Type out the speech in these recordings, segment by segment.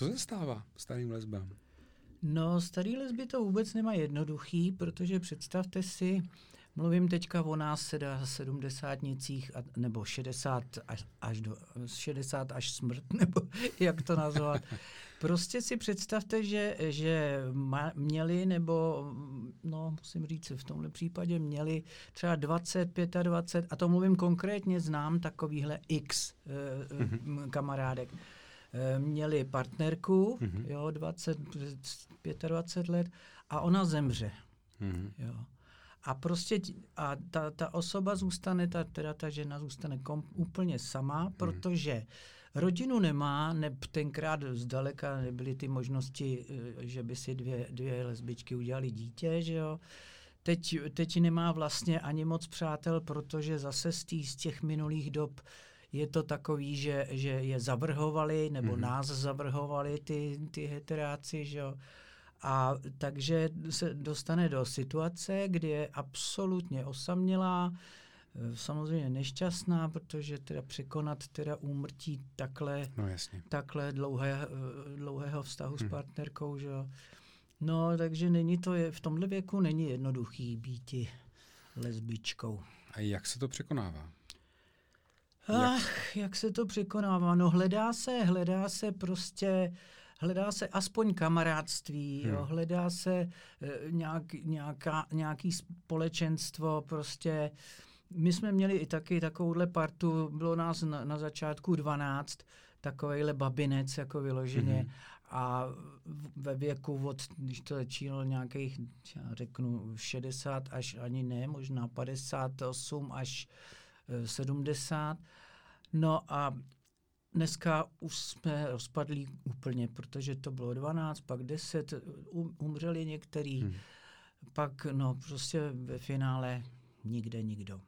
Co se stává starým lesbám? No, starý lesby to vůbec nemá jednoduchý, protože představte si, mluvím teďka o nás sedmdesátnicích, nebo 60 až, až, do, 60 až smrt, nebo jak to nazvat. Prostě si představte, že, že ma, měli, nebo, no musím říct, v tomhle případě měli třeba 20, 25, a to mluvím konkrétně, znám takovýhle x mm-hmm. kamarádek Eh, měli partnerku, mm-hmm. jo, 20, 25 let a ona zemře. Mm-hmm. Jo. A prostě a ta, ta osoba zůstane, ta, teda ta žena zůstane kom, úplně sama, mm. protože rodinu nemá, ne, tenkrát zdaleka nebyly ty možnosti, eh, že by si dvě, dvě lesbičky udělali dítě, že jo. Teď, teď nemá vlastně ani moc přátel, protože zase z, tý, z těch minulých dob je to takový, že, že je zavrhovali, nebo mm-hmm. nás zavrhovali ty, ty heteráci, že jo. A takže se dostane do situace, kdy je absolutně osamělá, eh, samozřejmě nešťastná, protože teda překonat teda úmrtí takhle, no, jasně. takhle dlouhé, eh, dlouhého vztahu hmm. s partnerkou, že jo. No, takže není to, je, v tomhle věku není jednoduchý býti lesbičkou. A jak se to překonává? Ach, jak se to překonává? No hledá se, hledá se prostě, hledá se aspoň kamarádství, hmm. jo, hledá se e, nějak, nějaká, nějaký společenstvo, prostě my jsme měli i taky takovouhle partu, bylo nás na, na začátku 12, takovejhle babinec jako vyloženě hmm. a ve věku od, když to začínalo nějakých, já řeknu 60 až ani ne, možná 58 až 70. No a dneska už jsme rozpadli úplně, protože to bylo 12, pak 10, um, umřeli některý, hmm. pak no prostě ve finále nikde nikdo.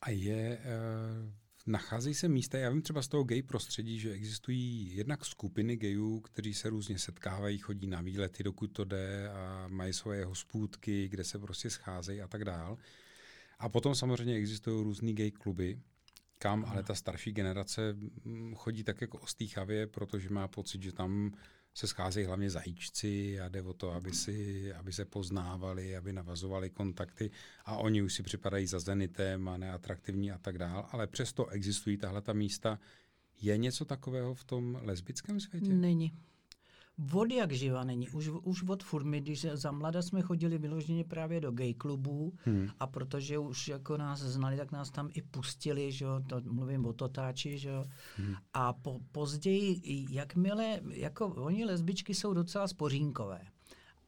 A je, uh, nachází se místa, já vím třeba z toho gay prostředí, že existují jednak skupiny gayů, kteří se různě setkávají, chodí na výlety, dokud to jde a mají svoje hospůdky, kde se prostě scházejí a tak dál. A potom samozřejmě existují různý gay kluby, kam ale ta starší generace mm, chodí tak jako ostýchavě, protože má pocit, že tam se scházejí hlavně zajíčci a jde o to, aby, si, aby se poznávali, aby navazovali kontakty a oni už si připadají za zenitem a neatraktivní a tak dál, ale přesto existují tahle ta místa. Je něco takového v tom lesbickém světě? Není. Od jak živa není. Už, už od furmy, když za mlada jsme chodili vyloženě právě do gay klubů hmm. a protože už jako nás znali, tak nás tam i pustili, že jo, to mluvím o totáči, že jo. Hmm. A po, později, jakmile, jako oni lesbičky jsou docela spořínkové.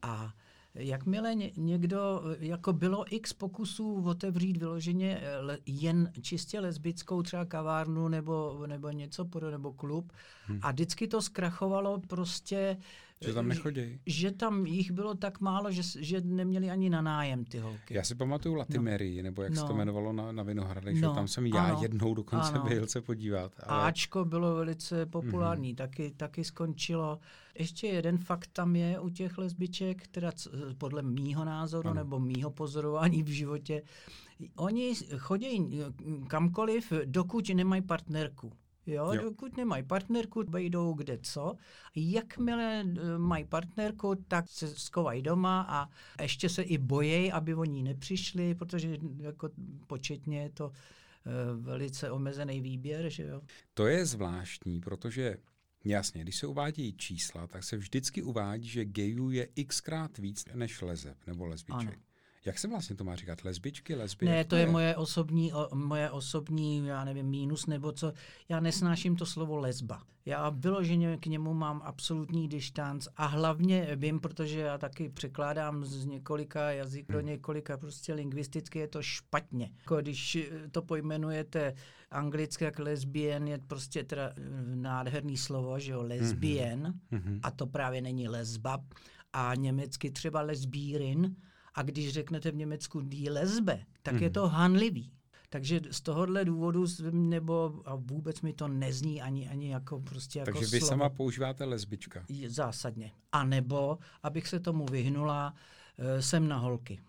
A Jakmile někdo, jako bylo x pokusů otevřít vyloženě eh, jen čistě lesbickou třeba kavárnu nebo, nebo něco podobného, nebo klub hmm. a vždycky to zkrachovalo prostě že tam nechodí. Že tam jich bylo tak málo, že, že neměli ani na nájem ty holky. Já si pamatuju Latimery, no. nebo jak no. se to no. jmenovalo na, na Vinohradech, no. že tam jsem já ano. jednou dokonce ano. byl se podívat. Ale... Ačko bylo velice populární, mm-hmm. taky, taky skončilo. Ještě jeden fakt tam je u těch lesbiček, teda podle mýho názoru ano. nebo mýho pozorování v životě. Oni chodí kamkoliv, dokud nemají partnerku. Jo, jo. dokud nemají partnerku, bejdou kde co. Jakmile eh, mají partnerku, tak se skovají doma a ještě se i bojejí, aby oni nepřišli, protože jako početně je to eh, velice omezený výběr. Že jo? To je zvláštní, protože Jasně, když se uvádí čísla, tak se vždycky uvádí, že gejů je xkrát víc než lezeb nebo lesbiček. Ano. Jak se vlastně to má říkat? Lesbičky, lesby? Ne, to je, je moje osobní, o, moje osobní, já nevím, mínus nebo co. Já nesnáším to slovo lesba. Já vyloženě k němu mám absolutní distanc a hlavně vím, protože já taky překládám z několika jazyků do hmm. několika, prostě lingvisticky je to špatně. Jako když to pojmenujete anglicky jak lesbien, je prostě teda eh, nádherný slovo, že jo, lesbien, mm-hmm. a to právě není lesba. A německy třeba lesbírin, a když řeknete v Německu die lesbe, tak mm. je mhm. to hanlivý. Takže z tohohle důvodu, nebo a vůbec mi to nezní ani, ani jako prostě jako Takže vy slovo. sama používáte lesbička. Zásadně. A nebo, abych se tomu vyhnula, eh, jsem na holky.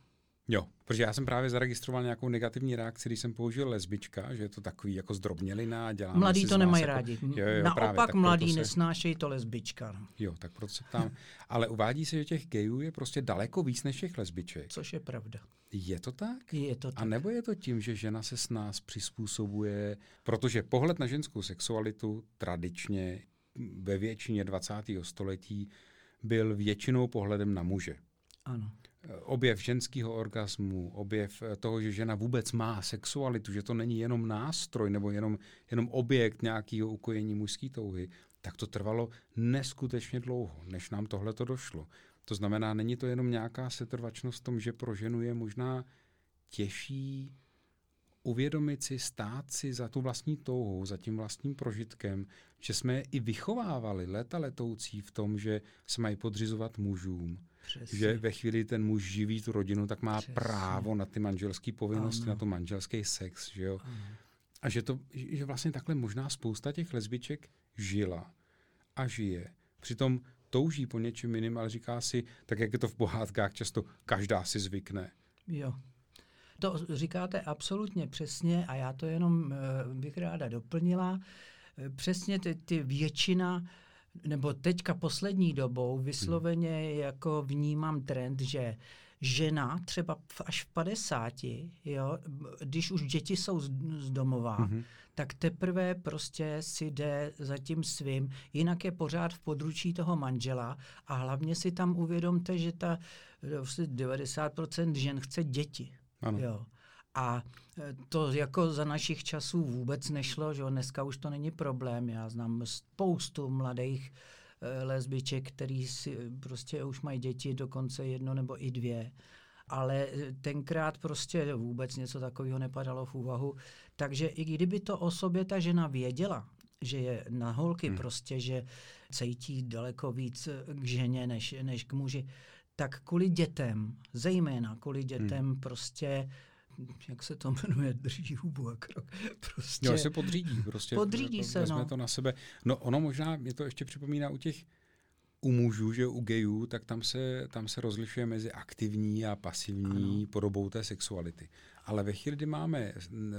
Jo, protože já jsem právě zaregistroval nějakou negativní reakci, když jsem použil lesbička, že je to takový jako zdrobnělina. Děláme mladí to nemají jako, rádi. Jo, jo, Naopak právě, mladí se, nesnášejí to lesbička. Jo, tak proto se ptám. Ale uvádí se, že těch gejů je prostě daleko víc než těch lesbiček. Což je pravda. Je to tak? Je to tak. A nebo je to tím, že žena se s nás přizpůsobuje, protože pohled na ženskou sexualitu tradičně ve většině 20. století byl většinou pohledem na muže. Ano objev ženského orgasmu, objev toho, že žena vůbec má sexualitu, že to není jenom nástroj nebo jenom, jenom objekt nějakého ukojení mužské touhy, tak to trvalo neskutečně dlouho, než nám tohle to došlo. To znamená, není to jenom nějaká setrvačnost v tom, že pro ženu je možná těžší uvědomit si, stát si za tu vlastní touhou, za tím vlastním prožitkem, že jsme je i vychovávali leta letoucí v tom, že se mají podřizovat mužům, Přesně. že ve chvíli ten muž živí tu rodinu, tak má Přesně. právo na ty manželské povinnosti, ano. na to manželský sex, že jo. Ano. A že, to, že vlastně takhle možná spousta těch lesbiček žila a žije. Přitom touží po něčem jiným, ale říká si, tak jak je to v pohádkách často, každá si zvykne. Jo. To říkáte absolutně přesně a já to jenom uh, bych ráda doplnila. Přesně ty, ty většina nebo teďka poslední dobou vysloveně hmm. jako vnímám trend, že žena třeba až v 50, jo, když už děti jsou z, z domova, mm-hmm. tak teprve prostě si jde za tím svým, jinak je pořád v područí toho manžela a hlavně si tam uvědomte, že ta 90% žen chce děti. Ano. Jo. A e, to jako za našich časů vůbec nešlo, že dneska už to není problém. Já znám spoustu mladých e, lesbiček, který si e, prostě už mají děti, dokonce jedno nebo i dvě. Ale tenkrát prostě vůbec něco takového nepadalo v úvahu. Takže i kdyby to o sobě ta žena věděla, že je na holky hmm. prostě, že cítí daleko víc k ženě než, než k muži, tak kvůli dětem, zejména kvůli dětem hmm. prostě jak se to jmenuje, drží hubu a krok. Prostě jo, se podřídí. Prostě podřídí se, no. to na sebe. No ono možná, mě to ještě připomíná u těch u mužů, že u gejů, tak tam se, tam se rozlišuje mezi aktivní a pasivní ano. podobou té sexuality. Ale ve chvíli, kdy máme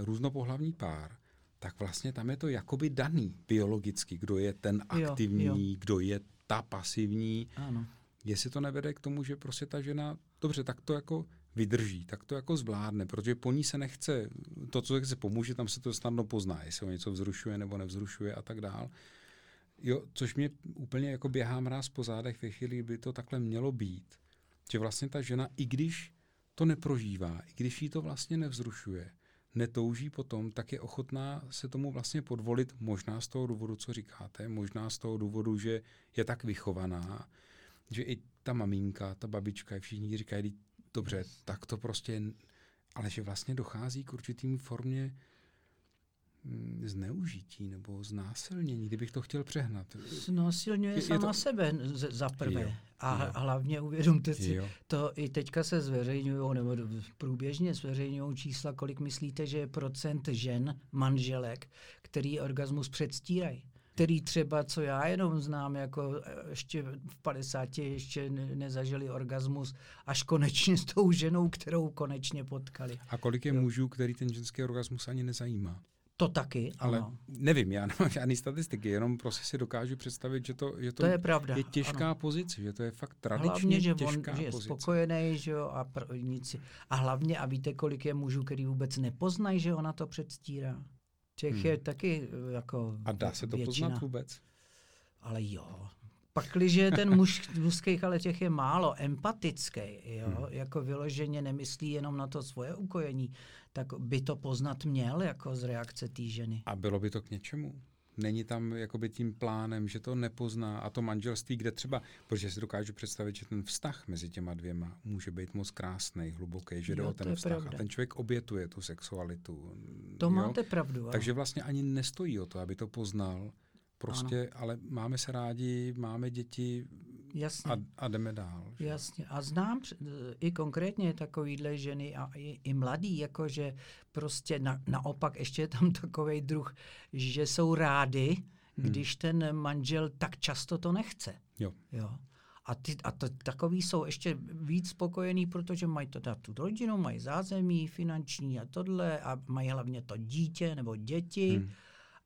různopohlavní pár, tak vlastně tam je to jakoby daný biologicky, kdo je ten aktivní, jo, jo. kdo je ta pasivní. Ano. Jestli to nevede k tomu, že prostě ta žena, dobře, tak to jako vydrží, tak to jako zvládne, protože po ní se nechce, to, co se pomůže, tam se to snadno pozná, jestli ho něco vzrušuje nebo nevzrušuje a tak dál. Jo, což mě úplně jako běhá mráz po zádech ve chvíli, kdy to takhle mělo být. Že vlastně ta žena, i když to neprožívá, i když jí to vlastně nevzrušuje, netouží potom, tak je ochotná se tomu vlastně podvolit, možná z toho důvodu, co říkáte, možná z toho důvodu, že je tak vychovaná, že i ta maminka, ta babička, všichni říkají, dobře, tak to prostě, ale že vlastně dochází k určitým formě mm, zneužití nebo znásilnění, kdybych to chtěl přehnat. Znásilňuje je, sama to... sebe za prvé. Jo, a jo. hlavně uvědomte si, jo. to i teďka se zveřejňují, nebo průběžně zveřejňují čísla, kolik myslíte, že je procent žen, manželek, který orgasmus předstírají který třeba, co já jenom znám, jako eh, ještě v 50 ještě nezažili orgasmus, až konečně s tou ženou, kterou konečně potkali. A kolik je jo. mužů, který ten ženský orgasmus ani nezajímá? To taky, Ale ano. nevím, já nemám žádný statistiky, jenom prostě si dokážu představit, že to, že to, to je, pravda, je těžká ano. pozice, že to je fakt tradičně hlavně, že těžká on, že je pozice. spokojený, že jo, a, pr- nic. a hlavně, a víte, kolik je mužů, který vůbec nepoznají, že ona to předstírá? Těch hmm. je taky eh, jako A dá se to většina. poznat vůbec? Ale jo. Pakliže je ten muž mužských, ale těch je málo, empatický, jo, hmm. jako vyloženě nemyslí jenom na to svoje ukojení, tak by to poznat měl jako z reakce té ženy. A bylo by to k něčemu? Není tam jakoby tím plánem, že to nepozná a to manželství, kde třeba, protože si dokážu představit, že ten vztah mezi těma dvěma může být moc krásný, hluboký, že jde o ten vztah pravda. a ten člověk obětuje tu sexualitu. To jo? máte pravdu. Ale... Takže vlastně ani nestojí o to, aby to poznal, prostě, ano. ale máme se rádi, máme děti, Jasně. A, a jdeme dál. Že? Jasně. A znám i konkrétně takovýhle ženy a i, i mladý, jakože prostě na, naopak ještě je tam takový druh, že jsou rádi, hmm. když ten manžel tak často to nechce. Jo. jo. A, ty, a to, takový jsou ještě víc spokojení, protože mají to tu rodinu, mají zázemí finanční a tohle a mají hlavně to dítě nebo děti. Hmm.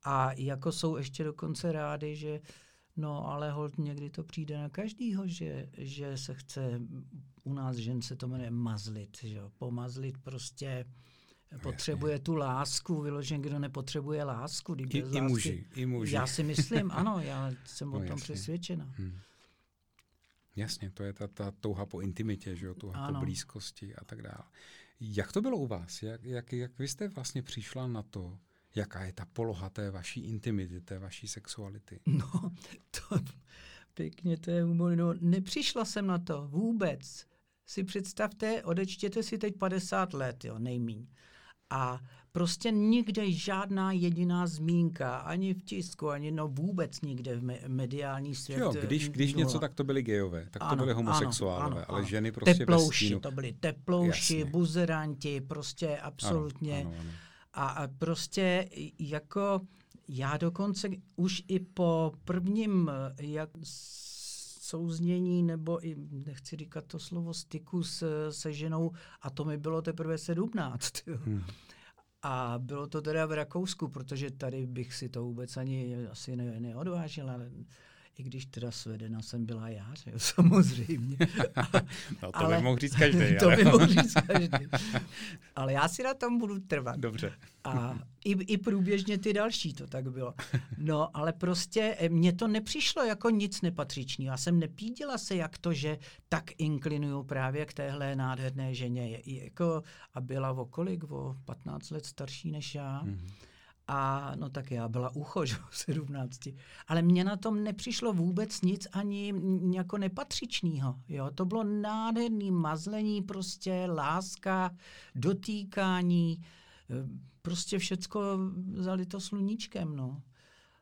A jako jsou ještě dokonce rádi, že no ale hold někdy to přijde na každýho, že, že se chce, u nás žen se to jmenuje mazlit, že jo, pomazlit prostě no, potřebuje tu lásku, vyložen, kdo nepotřebuje lásku. I, i muži, i muži. Já si myslím, ano, já jsem no, o tom jasně. přesvědčena. Hmm. Jasně, to je ta, ta touha po intimitě, že jo, touha ano. po blízkosti a tak dále. Jak to bylo u vás? Jak, jak, jak vy jste vlastně přišla na to, jaká je ta poloha té vaší intimity, té vaší sexuality? No, to pěkně, to je humor. No, nepřišla jsem na to vůbec. Si představte, odečtěte si teď 50 let, jo, nejmíň. A prostě nikde žádná jediná zmínka, ani v tisku, ani no vůbec nikde v me- mediální světě. Jo, když, když něco, tak to byli gejové, tak ano, to byli homosexuálové, ano, ano, ale ano. ženy prostě Teplouši, to byli teplouši, Jasně. buzeranti, prostě absolutně. Ano, ano, ano. A, prostě jako já dokonce už i po prvním jak souznění nebo i, nechci říkat to slovo, styku s, se ženou a to mi bylo teprve 17. Hmm. A bylo to teda v Rakousku, protože tady bych si to vůbec ani asi ne, neodvážil, ale i když teda svedena jsem byla já, že jo, samozřejmě. no to ale, by mohl říct každý. to by mohl říct každý. Ale já si na tom budu trvat. Dobře. A i, i průběžně ty další to tak bylo. No, ale prostě eh, mně to nepřišlo jako nic nepatřičného. Já jsem nepídila se, jak to, že tak inklinuju právě k téhle nádherné ženě. Jako, a byla o kolik? O 15 let starší než já. Mm-hmm. A no tak já byla ucho, že v 17. Ale mně na tom nepřišlo vůbec nic ani jako nepatřičného. Jo? To bylo nádherný mazlení, prostě láska, dotýkání, eh, prostě všecko zalito sluníčkem. No.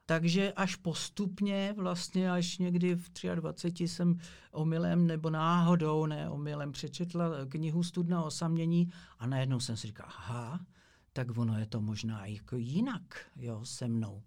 Takže až postupně, vlastně až někdy v 23 jsem omylem nebo náhodou, ne omylem, přečetla knihu Studna osamění a najednou jsem si říkal, aha, tak ono je to možná jako jinak jo, se mnou.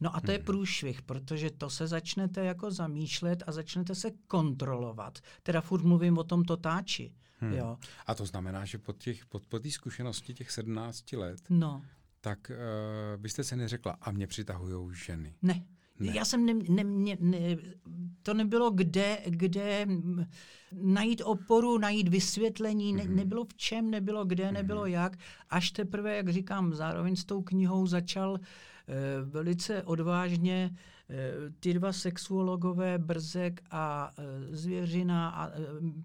No a to je hmm. průšvih, protože to se začnete jako zamýšlet a začnete se kontrolovat. Teda furt mluvím o tom totáči. Hmm. Jo. A to znamená, že po té po, po zkušenosti těch 17 let, no. tak uh, byste se neřekla, a mě přitahují ženy. Ne. Ne. Já jsem ne, ne, ne, ne, to nebylo kde, kde najít oporu, najít vysvětlení, ne, nebylo v čem, nebylo kde, mm-hmm. nebylo jak. Až teprve, jak říkám, zároveň s tou knihou začal eh, velice odvážně eh, ty dva sexuologové, Brzek a eh, Zvěřina, a, eh,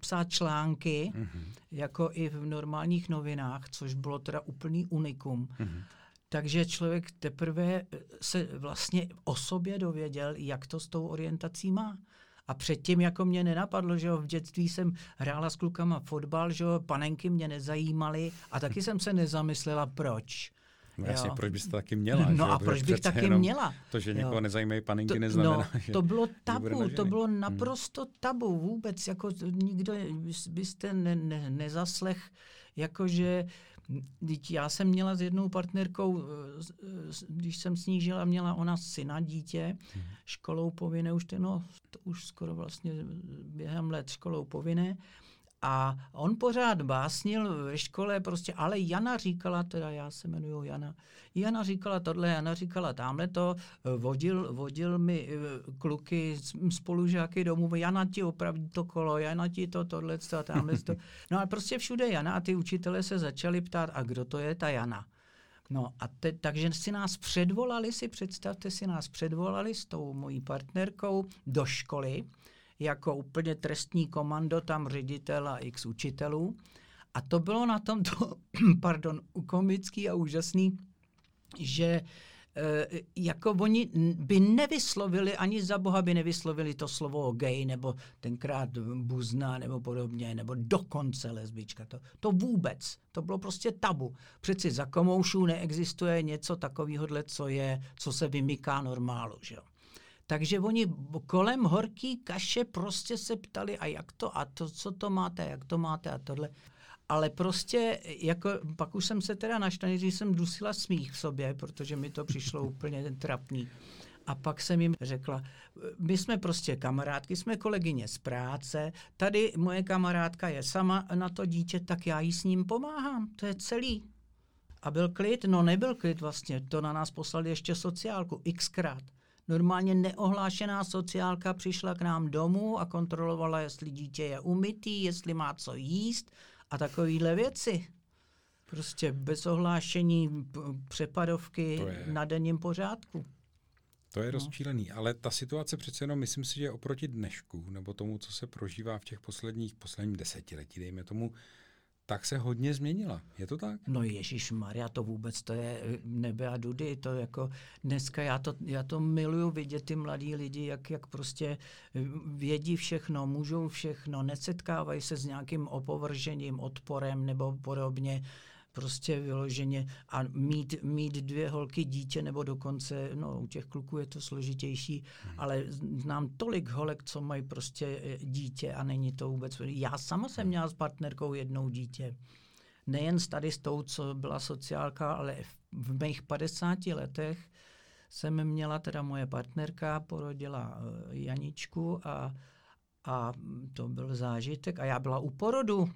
psát články, mm-hmm. jako i v normálních novinách, což bylo teda úplný unikum. Mm-hmm takže člověk teprve eh, se vlastně o sobě dověděl, jak to s tou orientací má. A předtím jako mě nenapadlo, že jo, v dětství jsem hrála s klukama fotbal, že jo, panenky mě nezajímaly a taky jsem se nezamyslela, proč. No jasně, jo. proč byste taky měla? No že? a proč bych taky měla? To, že někoho jo. nezajímají panenky, to, neznamená, no, že To bylo tabu, to bylo hmm. naprosto tabu vůbec, jako nikdo byste ne, ne, nezaslech, jakože Teď já jsem měla s jednou partnerkou, eh, když jsem snížila, měla ona syna, dítě, hmm. školou povinné, už, to, no, to už skoro vlastně během let školou povinné. A on pořád básnil ve škole prostě, ale Jana říkala, teda já se jmenuju Jana, Jana říkala tohle, Jana říkala tamhle to, vodil, vodil mi eh, kluky, spolužáky domů, Jana ti opraví to kolo, Jana ti to, tohle, to, tamhle to. No a prostě všude Jana a ty učitele se začali ptát, a kdo to je ta Jana? No a te, takže si nás předvolali, si představte si nás předvolali s tou mojí partnerkou do školy, jako úplně trestní komando, tam ředitel a x učitelů. A to bylo na tom to, pardon, komický a úžasný, že e, jako oni by nevyslovili, ani za boha by nevyslovili to slovo gay, nebo tenkrát buzna, nebo podobně, nebo dokonce lesbička. To, to vůbec. To bylo prostě tabu. Přeci za komoušů neexistuje něco takového, co je, co se vymyká normálu. Že jo? Takže oni kolem horký kaše prostě se ptali, a jak to, a to, co to máte, jak to máte a tohle. Ale prostě, jako, pak už jsem se teda naštvaný, že jsem dusila smích v sobě, protože mi to přišlo úplně trapný. a pak jsem jim řekla, my jsme prostě kamarádky, jsme kolegyně z práce, tady moje kamarádka je sama na to dítě, tak já jí s ním pomáhám, to je celý. A byl klid? No nebyl klid vlastně, to na nás poslali ještě sociálku, xkrát. Normálně neohlášená sociálka přišla k nám domů a kontrolovala, jestli dítě je umytý, jestli má co jíst a takovéhle věci. Prostě bez ohlášení přepadovky na denním pořádku. To je no. rozčílený, ale ta situace přece jenom, myslím si, že oproti dnešku, nebo tomu, co se prožívá v těch posledních, posledním desetiletí, dejme tomu, tak se hodně změnila. Je to tak? No Ježíš Maria, to vůbec, to je eh, nebe a dudy, to jako dneska já to, já to miluju vidět ty mladí lidi, jak, jak prostě eh, vědí všechno, můžou všechno, nesetkávají se s nějakým opovržením, odporem nebo podobně prostě vyloženě a mít, mít dvě holky dítě nebo dokonce, no u těch kluků je to složitější, hmm. ale znám tolik holek, co mají prostě eh, dítě a není to vůbec, já sama jsem měla s partnerkou jednou dítě. Nejen tady s tou, co byla sociálka, ale v mých 50 letech jsem měla, teda moje partnerka porodila eh, Janičku a, a to byl zážitek a já byla u porodu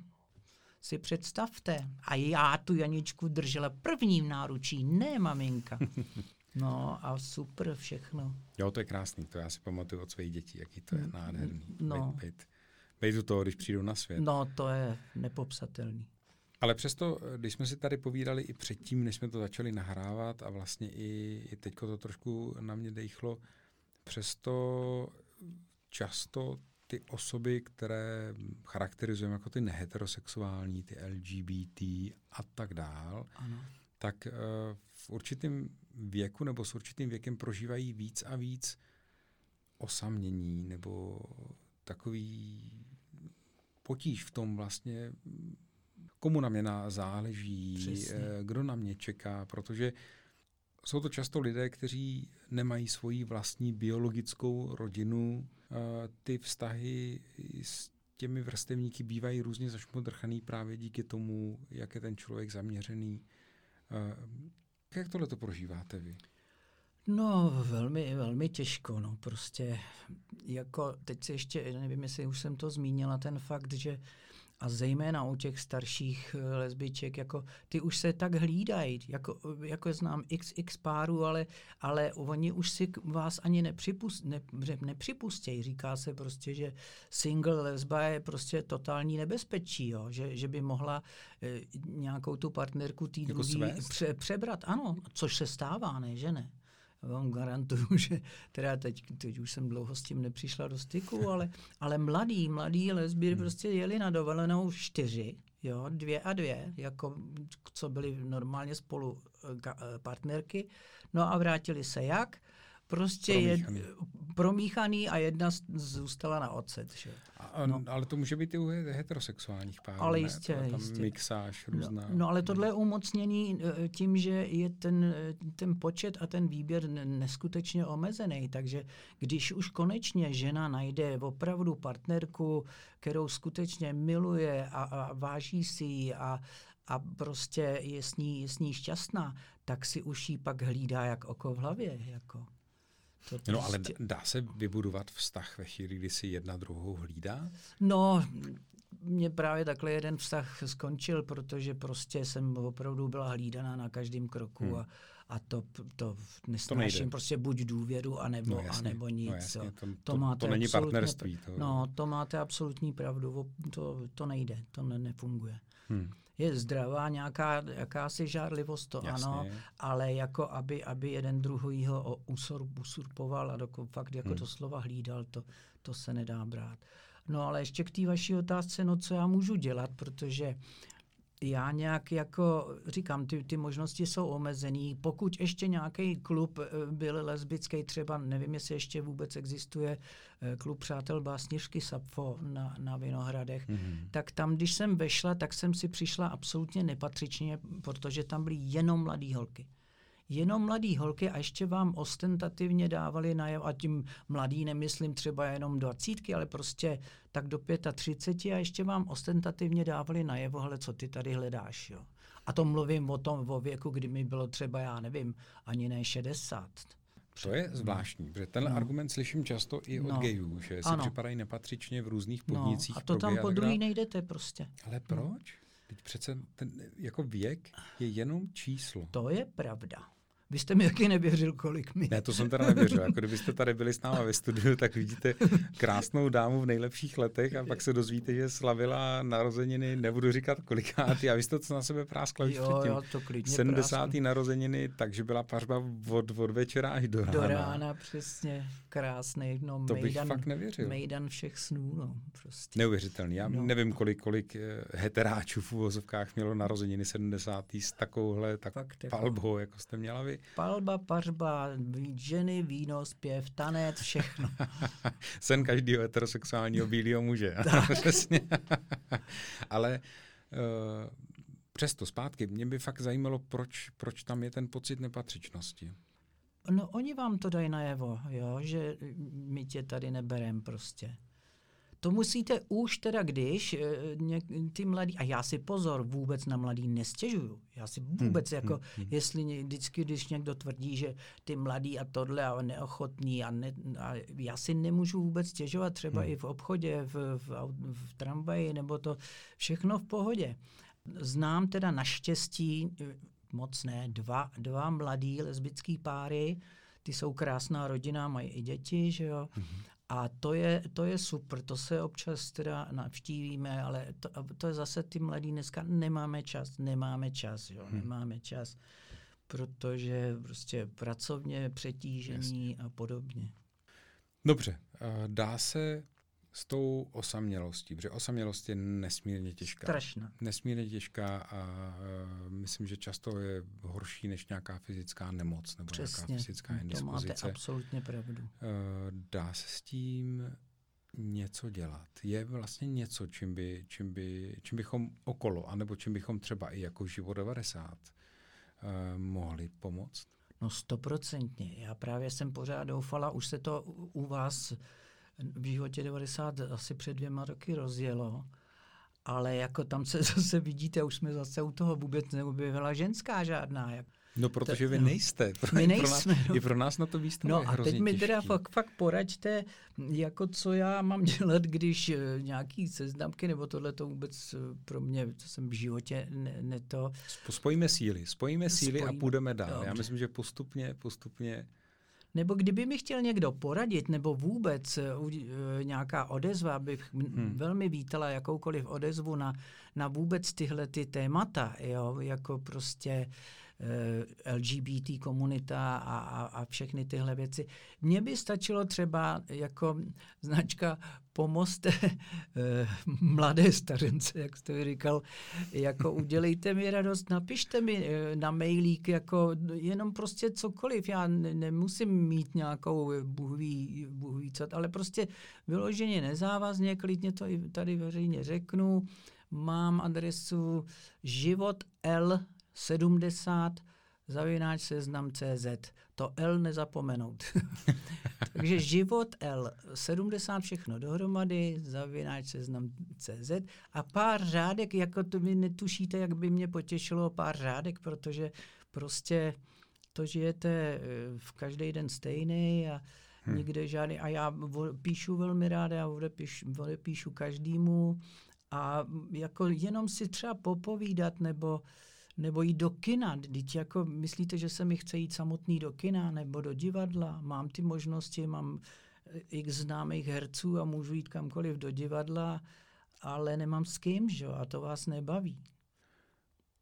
si představte. A já tu Janičku držela prvním náručí, ne maminka. No a super všechno. Jo, to je krásný, to já si pamatuju od svých dětí, jaký to je nádherný. No. Být, být, u toho, když přijdou na svět. No, to je nepopsatelný. Ale přesto, když jsme si tady povídali i předtím, než jsme to začali nahrávat a vlastně i, i teďko to trošku na mě dejchlo, přesto často ty osoby, které charakterizujeme jako ty neheterosexuální, ty LGBT a tak dál, ano. tak uh, v určitém věku nebo s určitým věkem prožívají víc a víc osamění nebo takový potíž v tom vlastně, komu na mě záleží, Přesně. Eh, kdo na mě čeká, protože jsou to často lidé, kteří nemají svoji vlastní biologickou rodinu, ty vztahy s těmi vrstevníky bývají různě zašmodrchaný právě díky tomu, jak je ten člověk zaměřený. Jak tohle to prožíváte vy? No, velmi, velmi těžko, no, prostě, jako, teď se ještě, nevím, jestli už jsem to zmínila, ten fakt, že a zejména u těch starších eh, lesbiček, jako ty už se tak hlídají, jako, jako znám xx párů, ale, ale oni už si vás ani nepřipust, ne, nepřipustějí. Říká se prostě, že single lesba je prostě totální nebezpečí, jo? Že, že by mohla e, nějakou tu partnerku tý jako druhý pře, přebrat. Ano, což se stává, ne, že ne? Vám garantuju, že teda teď, teď už jsem dlouho s tím nepřišla do styku, ale, ale mladí, mladí lesby hmm. prostě jeli na dovolenou čtyři, jo, dvě a dvě, jako co byly normálně spolu eh, eh, partnerky, no a vrátili se jak? Prostě promíchaný. je promíchaný a jedna zůstala na ocet. Že? A, no. Ale to může být i u heterosexuálních párů. Ale jistě, ne? tam jistě. mixáž no, různá. No, no ale tohle je umocněný eh, tím, že je ten, eh, ten počet a ten výběr neskutečně omezený. Takže když už konečně žena najde opravdu partnerku, kterou skutečně miluje a, a váží si ji a, a prostě je s, ní, je s ní šťastná, tak si už ji pak hlídá jak oko v hlavě. Jako. To prostě... No ale prostě- dá se vybudovat vztah ve chvíli, kdy si jedna druhou hlídá? No, mě právě takhle jeden vztah skončil, protože prostě jsem opravdu byla hlídaná na každém kroku hmm. a, a to, to nesnáším prostě buď důvěru, anebo, no, jasně, anebo nic. No, jasně, to, to, to, máte to není partnerství. To... No, to máte absolutní pravdu, to, to nejde, to ne, nefunguje. Hmm je zdravá nějaká jakási žárlivost, to Jasně. ano, ale jako aby, aby jeden druhýho usurpoval a doko, fakt jako hmm. to slova hlídal, to, to se nedá brát. No ale ještě k té vaší otázce, no co já můžu dělat, protože já nějak jako říkám, ty, ty možnosti jsou omezený. Pokud ještě nějaký klub eh, byl lesbický, třeba nevím, jestli ještě vůbec existuje eh, klub Přátel básněřky Sapfo na, na Vinohradech, mm-hmm. tak tam, když jsem vešla, tak jsem si přišla absolutně nepatřičně, protože tam byly jenom mladý holky jenom mladý holky a ještě vám ostentativně dávali najevo, a tím mladý nemyslím třeba jenom dvacítky, ale prostě tak do 35 a ještě vám ostentativně dávali najevo, hele, co ty tady hledáš, jo. A to mluvím o tom o věku, kdy mi bylo třeba, já nevím, ani ne 60. To je zvláštní, protože tenhle no. argument slyším často i od no. gejů, že si ano. připadají nepatřičně v různých podnicích. No, a to tam po druhý nejdete prostě. Ale proč? No. Teď přece ten jako věk je jenom číslo. To je pravda. Vy jste mi taky nevěřil, kolik mi. Ne, to jsem teda nevěřil. Jako kdybyste tady byli s náma ve studiu, tak vidíte krásnou dámu v nejlepších letech a pak se dozvíte, že slavila narozeniny, nebudu říkat kolikátý, a vy jste to na sebe práskla už jo, předtím. Jo, to klidně 70. Prásknu. narozeniny, takže byla pařba od, od večera až do rána. Do rána, přesně. Krásný. No, to mejdan, bych fakt nevěřil. Mejdan všech snů, no, prostě. Neuvěřitelný. Já no. nevím, kolik, kolik eh, heteráčů v uvozovkách mělo narozeniny 70. s takovouhle tak jako... palbou, jako jste měla vy. Palba, pařba, ženy, víno, zpěv, tanec, všechno. Sen každého heterosexuálního bílého muže. Přesně. Ale uh, přesto zpátky, mě by fakt zajímalo, proč, proč tam je ten pocit nepatřičnosti. No oni vám to dají najevo, jo, že my tě tady neberem prostě to musíte už teda, když eh, ty mladí, a já si pozor, vůbec na mladý nestěžuju. Já si hmm, vůbec hmm, jako, hmm, jestli vždycky, když někdo tvrdí, že ty mladí a tohle a neochotní a, ne, a já si nemůžu vůbec stěžovat třeba hmm. i v obchodě, v, v, v tramvaji, nebo to všechno v pohodě. Znám teda naštěstí, eh, moc ne, dva, dva mladý lesbický páry, ty jsou krásná rodina, mají i děti, že jo. Hmm a to je, to je super, to se občas teda navštívíme, ale to, to je zase ty mladí dneska, nemáme čas, nemáme čas, jo, hmm. nemáme čas, protože prostě pracovně přetížení Jasně. a podobně. Dobře, dá se s tou osamělostí, protože osamělost je nesmírně těžká. Strašná. Nesmírně těžká a uh, myslím, že často je horší než nějaká fyzická nemoc nebo Přesně. nějaká fyzická indispozice. To máte absolutně pravdu. Uh, dá se s tím něco dělat? Je vlastně něco, čím, by, čím, by, čím bychom okolo, anebo čím bychom třeba i jako život 90 uh, mohli pomoct? No stoprocentně. Já právě jsem pořád doufala, už se to u vás v životě 90 asi před dvěma roky rozjelo, ale jako tam se zase vidíte, už jsme zase u toho vůbec neobjevila ženská žádná. Jak, No, protože vy nejste. Pro, my nejsme. Pro nás, no. I pro nás na to výstavu No a teď mi teda fakt, fakt poraďte, jako co já mám dělat, když eh, nějaký seznamky, nebo tohle to vůbec eh, pro mě, co jsem v životě ne, ne to... Spojíme síly, spojíme síly Spojíme, a půjdeme dál. Dobře. Já myslím, že postupně, postupně nebo kdyby mi chtěl někdo poradit, nebo vůbec uh, nějaká odezva, bych hmm. velmi vítala jakoukoliv odezvu na, na vůbec tyhle ty témata, jo, jako prostě Eh, LGBT komunita a, a, a všechny tyhle věci. Mně by stačilo třeba jako značka pomozte eh, mladé stařence, jak jste říkal, jako udělejte mi radost, napište mi eh, na mailík, jako jenom prostě cokoliv, já ne, nemusím mít nějakou buhví, buhví co, ale prostě vyloženě nezávazně, klidně to i tady veřejně řeknu, mám adresu život L 70 zavináč seznam CZ. To L nezapomenout. Takže život L, 70 všechno dohromady, zavináč seznam CZ a pár řádek, jako to vy netušíte, jak by mě potěšilo pár řádek, protože prostě to žijete eh, v každý den stejný a hmm. nikde žádný. A já píšu velmi rád, já odepíšu, odepíšu každému a jako jenom si třeba popovídat nebo nebo jít do kina. Teď jako myslíte, že se mi chce jít samotný do kina nebo do divadla? Mám ty možnosti, mám x známých herců a můžu jít kamkoliv do divadla, ale nemám s kým, že? a to vás nebaví.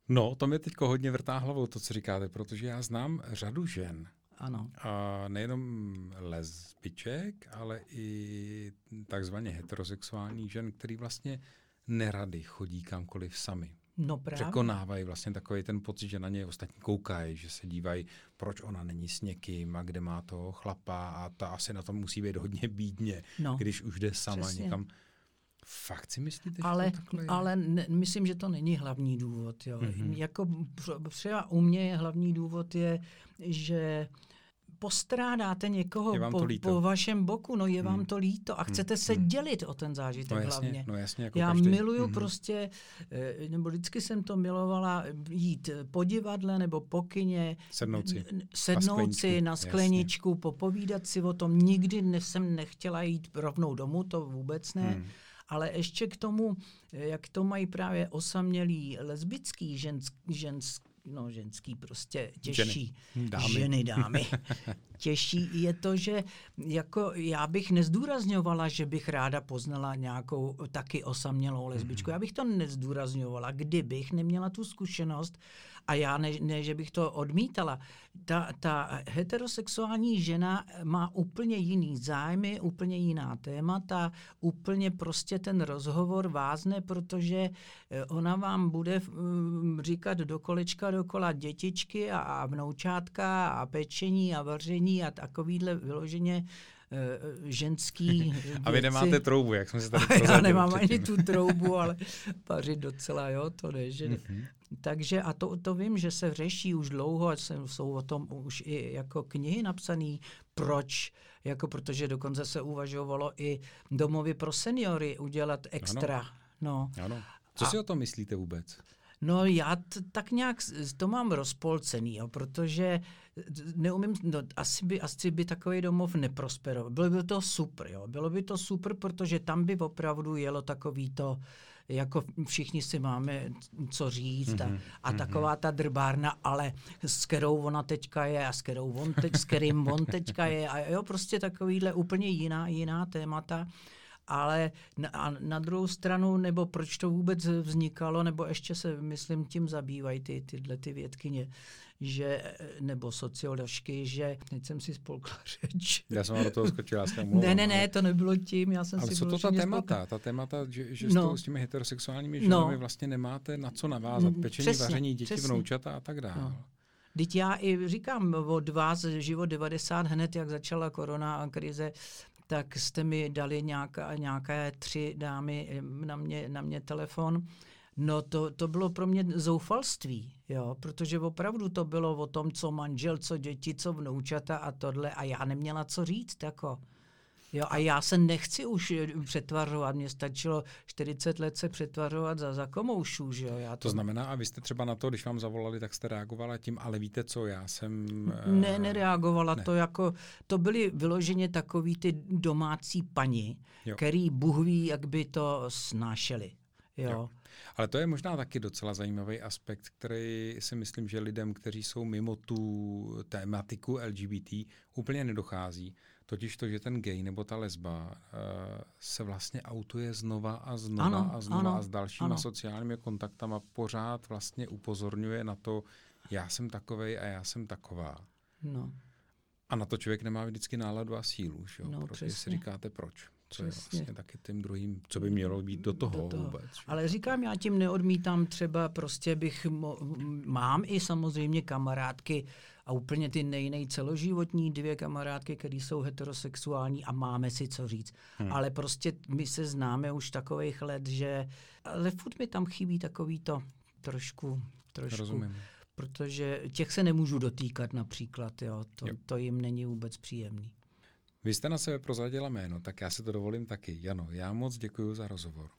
No, to mě teď hodně vrtá hlavou, to, co říkáte, protože já znám řadu žen. Ano. A nejenom lesbiček, ale i takzvaně heterosexuální žen, který vlastně nerady chodí kamkoliv sami. No právě. Překonávají vlastně takový ten pocit, že na ně ostatní koukají, že se dívají, proč ona není s někým a kde má toho chlapa a ta asi na tom musí být hodně bídně, no. když už jde sama Přesně. někam. Fakt si myslíte, ale, že to takhle je? Ale ne, myslím, že to není hlavní důvod. Jo. Mm-hmm. Jako třeba u mě je hlavní důvod je, že postrádáte někoho vám po, líto. po vašem boku, no je vám Hmm. to líto a Hmm. chcete se Hmm. dělit o ten zážitek No jasně, hlavně. no jasně, jako Já každý. miluju Mhm. prostě, eh, nebo vždycky jsem to milovala, jít po divadle nebo po kině, Sednout si. sednout si skleničku, na jasně. skleničku, popovídat si o tom. Nikdy ne, jsem nechtěla jít rovnou domů, to vůbec ne. Hmm. Ale ještě k tomu, eh, jak to mají právě osamělý lesbický žensk, žensk, no ženský prostě těžší. Hm, dámy. Ženy, dámy. Těžší je to, že jako já bych nezdůrazňovala, že bych ráda poznala nějakou taky osamělou lesbičku. Já bych to nezdůrazňovala, kdybych neměla tu zkušenost a já ne, ne že bych to odmítala. Ta, ta heterosexuální žena má úplně jiný zájmy, úplně jiná témata, úplně prostě ten rozhovor vázne, protože eh, ona vám bude mm, říkat do kolečka dokola dětičky a, a vnoučátka a pečení a vaření a takovýhle vyloženě eh, ženský A vy věci. nemáte troubu, jak jsme se tady já nemám ani předtím. tu troubu, ale pařit docela, jo, to ne, že Mhm. takže a to, to vím, že se řeší už dlouho, a jsem, jsou o tom už i jako knihy napsané, proč, jako protože dokonce se uvažovalo i domovy pro seniory udělat extra. No. Ano. Co A- si o tom myslíte vůbec? No já t- tak nějak to mám rozpolcený, jo, protože t- neumím, no, asi, by, asi by takový domov neprosperoval. Bylo by to super, jo. Bylo by to super, protože tam by opravdu jelo takový to, jako všichni si máme co říct a, a taková ta drbárna, ale s kterou ona teďka je a s kterou on teď, s kterým on teďka je a jo, prostě takovýhle úplně jiná, jiná témata. Ale na, na druhou stranu, nebo proč to vůbec vznikalo, nebo ještě se, myslím, tím zabývají ty, tyhle ty vědkyně, že, nebo socioložky, že, teď jsem si spolkla řeč. Já jsem vám do toho skočil, já se Ne, omlouvám, ne, ale- ne, to nebylo tím, já jsem Ale si jsou to ta vyloženě spolkla- témata, ta témata, že, že s, No. s těmi heterosexuálními No. ženami vlastně nemáte na co navázat. Mm, Pečení, přesně, vaření, děti, přesně. vnoučata a tak dále. No. Teď já i říkám od vás, život 90, hned jak začala korona a krize, tak jste mi dali nějaká, nějaké tři dámy na mě, na mě telefon. No to, to bylo pro mě zoufalství, jo, protože opravdu to bylo o tom, co manžel, co děti, co vnoučata a tohle a já neměla co říct, jako. Jo, a já se nechci už eh, přetvařovat, mně stačilo 40 let se přetvařovat za, za komoušů, že jo. Já To znamená, a vy jste třeba na to, když vám zavolali, tak jste reagovala tím, ale víte co, já jsem... Ne, eh, nereagovala ne. to jako, to byly vyloženě takový ty domácí pani, Jo. který Bůh ví, jak by to snášeli. Jo. Jo. Ale to je možná taky docela zajímavý aspekt, který si myslím, že lidem, kteří jsou mimo tu tématiku LGBT, úplně nedochází. Totiž to, že ten gay nebo ta lesba uh, se vlastně autuje znova a znova Ano, a znova ano, a s dalšíma ano. sociálními kontaktama pořád vlastně upozorňuje na to, já jsem takovej a já jsem taková. No, A na to člověk nemá vždycky náladu a sílu, že jo? No, protože si přesně. říkáte proč. Co je Přesně. vlastně taky tím druhým, co by mělo být do toho, Do toho. vůbec. že? ale říkám, já tím neodmítám, třeba prostě bych, mo- mám i samozřejmě kamarádky a úplně ty nejnej celoživotní dvě kamarádky, které jsou heterosexuální a máme si co říct. Hmm. Ale prostě my se známe už takových let, že, ale furt mi tam chybí takový to trošku, trošku Rozumím. protože těch se nemůžu dotýkat například, jo. To, Jo. to jim není vůbec příjemný. Vy jste na sebe prozradila jméno, tak já si to dovolím taky. Jano, já moc děkuji za rozhovor.